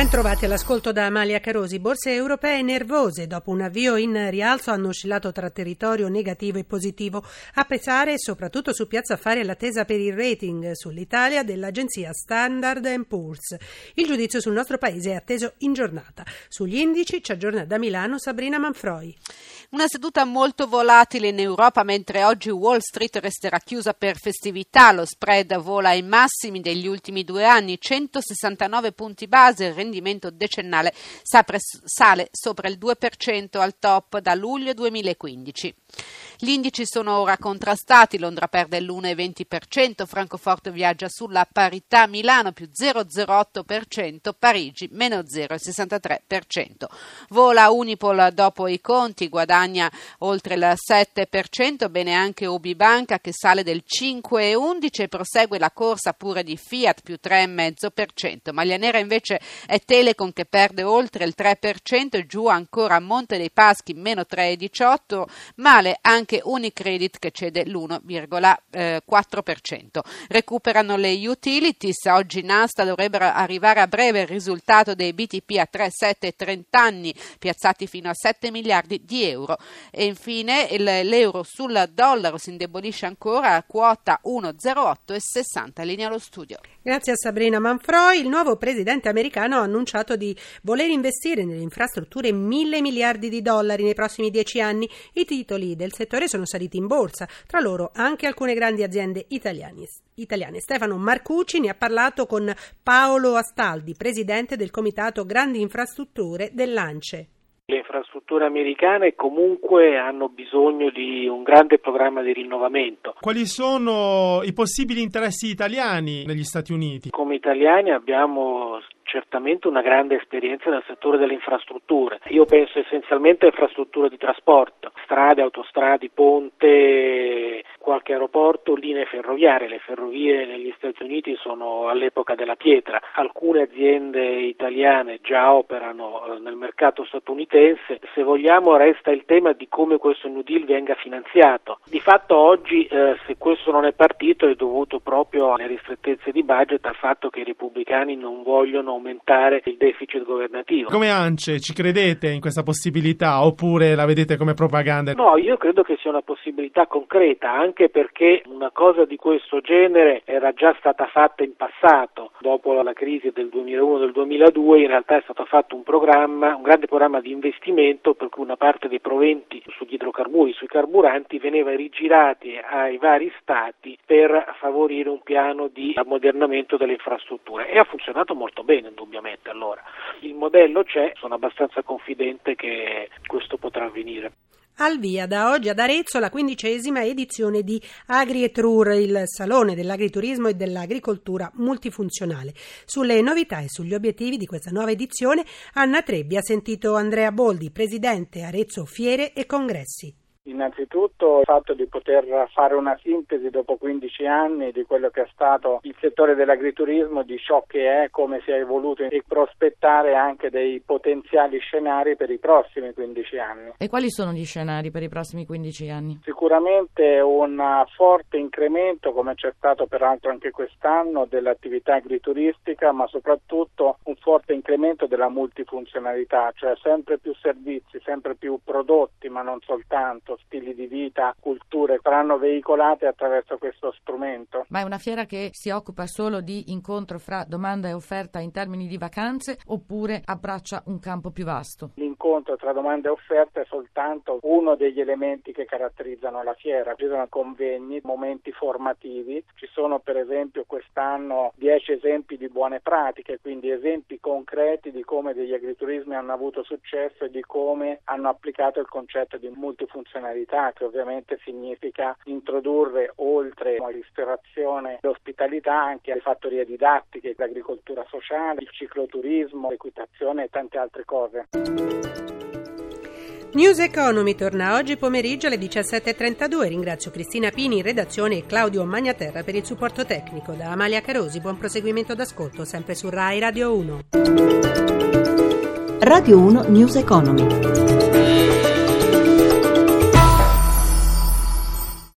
Ben trovati all'ascolto da Amalia Carosi. Borse europee nervose dopo un avvio in rialzo hanno oscillato tra territorio negativo e positivo. A pesare soprattutto su Piazza Affari l'attesa per il rating sull'Italia dell'agenzia Standard Poor's. Il giudizio sul nostro paese è atteso in giornata. Sugli indici ci aggiorna da Milano Sabrina Manfroi. Una seduta molto volatile in Europa mentre oggi Wall Street resterà chiusa per festività. Lo spread vola ai massimi degli ultimi due anni, 169 punti base, il rendimento decennale sale sopra il 2% al top da luglio 2015. Gli indici sono ora contrastati, Londra perde l'1,20%, Francoforte viaggia sulla parità, Milano più 0,08%, Parigi meno 0,63%. Vola Unipol dopo i conti, guadagna oltre il 7%, bene anche Ubi Banca che sale del 5,11% e prosegue la corsa pure di Fiat più 3,5%. Maglia nera invece è Telecom che perde oltre il 3% e giù ancora Monte dei Paschi meno 3,18%, male anche anche Unicredit che cede l'1,4%. Recuperano le utilities, oggi Nasta dovrebbero arrivare a breve il risultato dei BTP a 3, 7 e 30 anni piazzati fino a 7 miliardi di euro e infine l'euro sul dollaro si indebolisce ancora a quota 1,08 e 60 linea allo studio. Grazie a Sabrina Manfroi, il nuovo presidente americano ha annunciato di voler investire nelle infrastrutture mille miliardi di dollari nei prossimi dieci anni. I titoli del settore sono saliti in borsa, tra loro anche alcune grandi aziende italiane. Stefano Marcucci ne ha parlato con Paolo Astaldi, presidente del Comitato Grandi Infrastrutture dell'ANCE. Le infrastrutture americane comunque hanno bisogno di un grande programma di rinnovamento. Quali sono i possibili interessi italiani negli Stati Uniti? Come italiani abbiamo certamente una grande esperienza nel settore delle infrastrutture. Io penso essenzialmente a infrastrutture di trasporto, strade, autostrade, ponte, qualche aeroporto, linee ferroviarie. Le ferrovie negli Stati Uniti sono all'epoca della pietra. Alcune aziende italiane già operano eh, nel mercato statunitense. Se vogliamo resta il tema di come questo New Deal venga finanziato. Di fatto oggi eh, se questo non è partito è dovuto proprio alle ristrettezze di budget, al fatto che i repubblicani non vogliono aumentare il deficit governativo. Come ANCE ci credete in questa possibilità oppure la vedete come propaganda? No, io credo che sia una possibilità concreta, anche perché una cosa di questo genere era già stata fatta in passato, dopo la crisi del 2001 del 2002 in realtà è stato fatto un programma, un grande programma di investimento per cui una parte dei proventi sugli idrocarburi, sui carburanti veniva rigirati ai vari stati per favorire un piano di ammodernamento delle infrastrutture e ha funzionato molto bene indubbiamente allora. Il modello c'è, sono abbastanza confidente che questo potrà avvenire. Al via da oggi ad Arezzo la quindicesima edizione di Agrietrur, il salone dell'agriturismo e dell'agricoltura multifunzionale. Sulle novità e sugli obiettivi di questa nuova edizione Anna Trebbi ha sentito Andrea Boldi, presidente Arezzo Fiere e Congressi. Innanzitutto il fatto di poter fare una sintesi dopo 15 anni di quello che è stato il settore dell'agriturismo, di ciò che è, come si è evoluto e prospettare anche dei potenziali scenari per i prossimi 15 anni. E quali sono gli scenari per i prossimi 15 anni? Sicuramente un forte incremento, come c'è stato peraltro anche quest'anno, dell'attività agrituristica, ma soprattutto un forte incremento della multifunzionalità, cioè sempre più servizi, sempre più prodotti, ma non soltanto stili di vita, culture saranno veicolate attraverso questo strumento. Ma è una fiera che si occupa solo di incontro fra domanda e offerta in termini di vacanze oppure abbraccia un campo più vasto? L'incontro tra domanda e offerta è soltanto uno degli elementi che caratterizzano la fiera. Ci sono convegni, momenti formativi, ci sono per esempio quest'anno dieci esempi di buone pratiche, quindi esempi concreti di come degli agriturismi hanno avuto successo e di come hanno applicato il concetto di multifunzionalità funzionalità che ovviamente significa introdurre oltre la ristorazione e l'ospitalità anche le fattorie didattiche, l'agricoltura sociale, il cicloturismo, l'equitazione e tante altre cose. News Economy torna oggi pomeriggio alle 17.32. Ringrazio Cristina Pini in redazione e Claudio Magnaterra per il supporto tecnico. Da Amalia Carosi, buon proseguimento d'ascolto, sempre su RAI Radio 1. Radio 1 News Economy.